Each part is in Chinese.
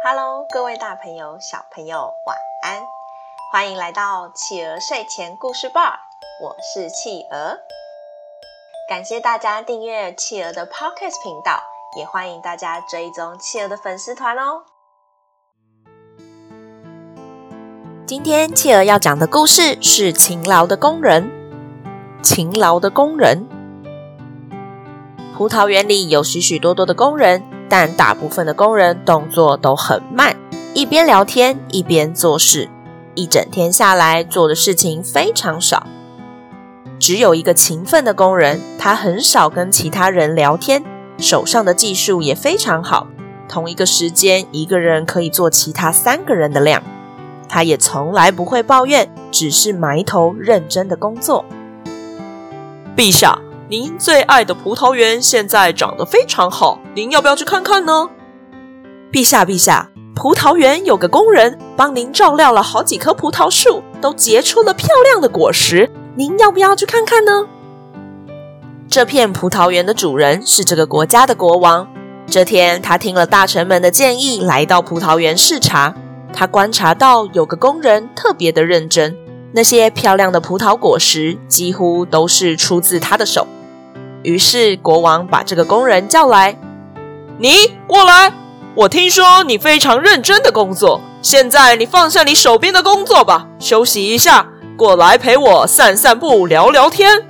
Hello，各位大朋友、小朋友，晚安！欢迎来到企鹅睡前故事吧，我是企鹅。感谢大家订阅企鹅的 Podcast 频道，也欢迎大家追踪企鹅的粉丝团哦。今天企鹅要讲的故事是勤劳的工人。勤劳的工人，葡萄园里有许许多多的工人，但大部分的工人动作都很慢，一边聊天一边做事，一整天下来做的事情非常少。只有一个勤奋的工人，他很少跟其他人聊天，手上的技术也非常好，同一个时间一个人可以做其他三个人的量。他也从来不会抱怨，只是埋头认真的工作。陛下，您最爱的葡萄园现在长得非常好，您要不要去看看呢？陛下，陛下，葡萄园有个工人帮您照料了好几棵葡萄树，都结出了漂亮的果实，您要不要去看看呢？这片葡萄园的主人是这个国家的国王。这天，他听了大臣们的建议，来到葡萄园视察。他观察到有个工人特别的认真。那些漂亮的葡萄果实几乎都是出自他的手。于是国王把这个工人叫来：“你过来，我听说你非常认真的工作。现在你放下你手边的工作吧，休息一下，过来陪我散散步，聊聊天。”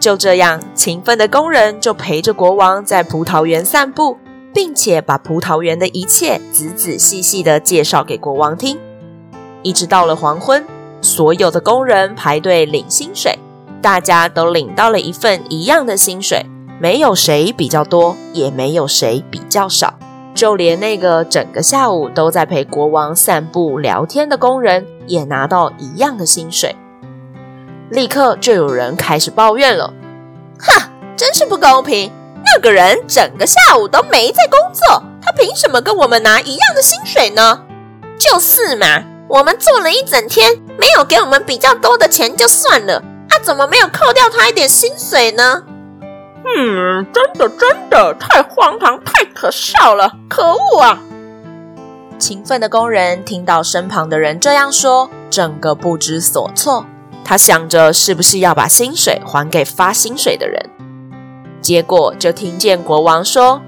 就这样，勤奋的工人就陪着国王在葡萄园散步，并且把葡萄园的一切仔仔细细的介绍给国王听。一直到了黄昏，所有的工人排队领薪水，大家都领到了一份一样的薪水，没有谁比较多，也没有谁比较少。就连那个整个下午都在陪国王散步聊天的工人，也拿到一样的薪水。立刻就有人开始抱怨了：“哈，真是不公平！那个人整个下午都没在工作，他凭什么跟我们拿一样的薪水呢？就是嘛。”我们做了一整天，没有给我们比较多的钱就算了，怎么没有扣掉他一点薪水呢？嗯，真的真的太荒唐，太可笑了，可恶啊！勤奋的工人听到身旁的人这样说，整个不知所措。他想着是不是要把薪水还给发薪水的人，结果就听见国王说：“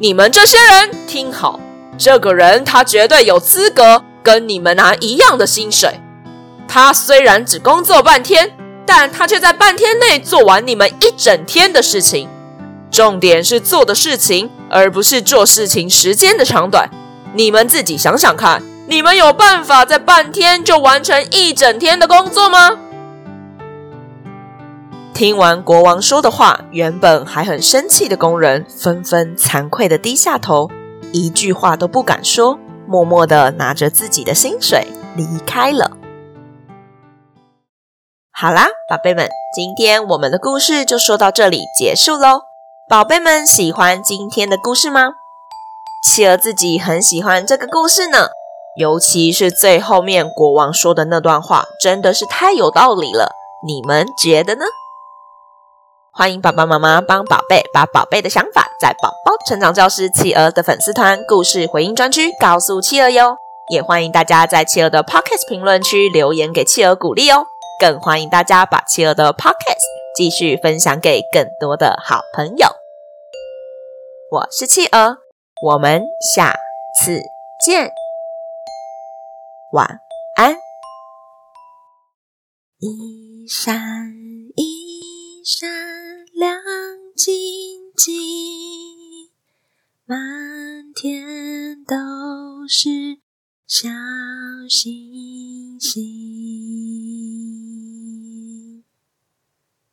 你们这些人听好，这个人他绝对有资格。”跟你们拿一样的薪水。他虽然只工作半天，但他却在半天内做完你们一整天的事情。重点是做的事情，而不是做事情时间的长短。你们自己想想看，你们有办法在半天就完成一整天的工作吗？听完国王说的话，原本还很生气的工人纷纷惭愧的低下头，一句话都不敢说。默默的拿着自己的薪水离开了。好啦，宝贝们，今天我们的故事就说到这里结束喽。宝贝们喜欢今天的故事吗？企鹅自己很喜欢这个故事呢，尤其是最后面国王说的那段话，真的是太有道理了。你们觉得呢？欢迎爸爸妈妈帮宝贝把宝贝的想法在宝宝成长教室企鹅的粉丝团故事回应专区告诉企鹅哟，也欢迎大家在企鹅的 Podcast 评论区留言给企鹅鼓励哦，更欢迎大家把企鹅的 Podcast 继续分享给更多的好朋友。我是企鹅，我们下次见，晚安。一闪一闪。亮晶晶，满天都是小星星。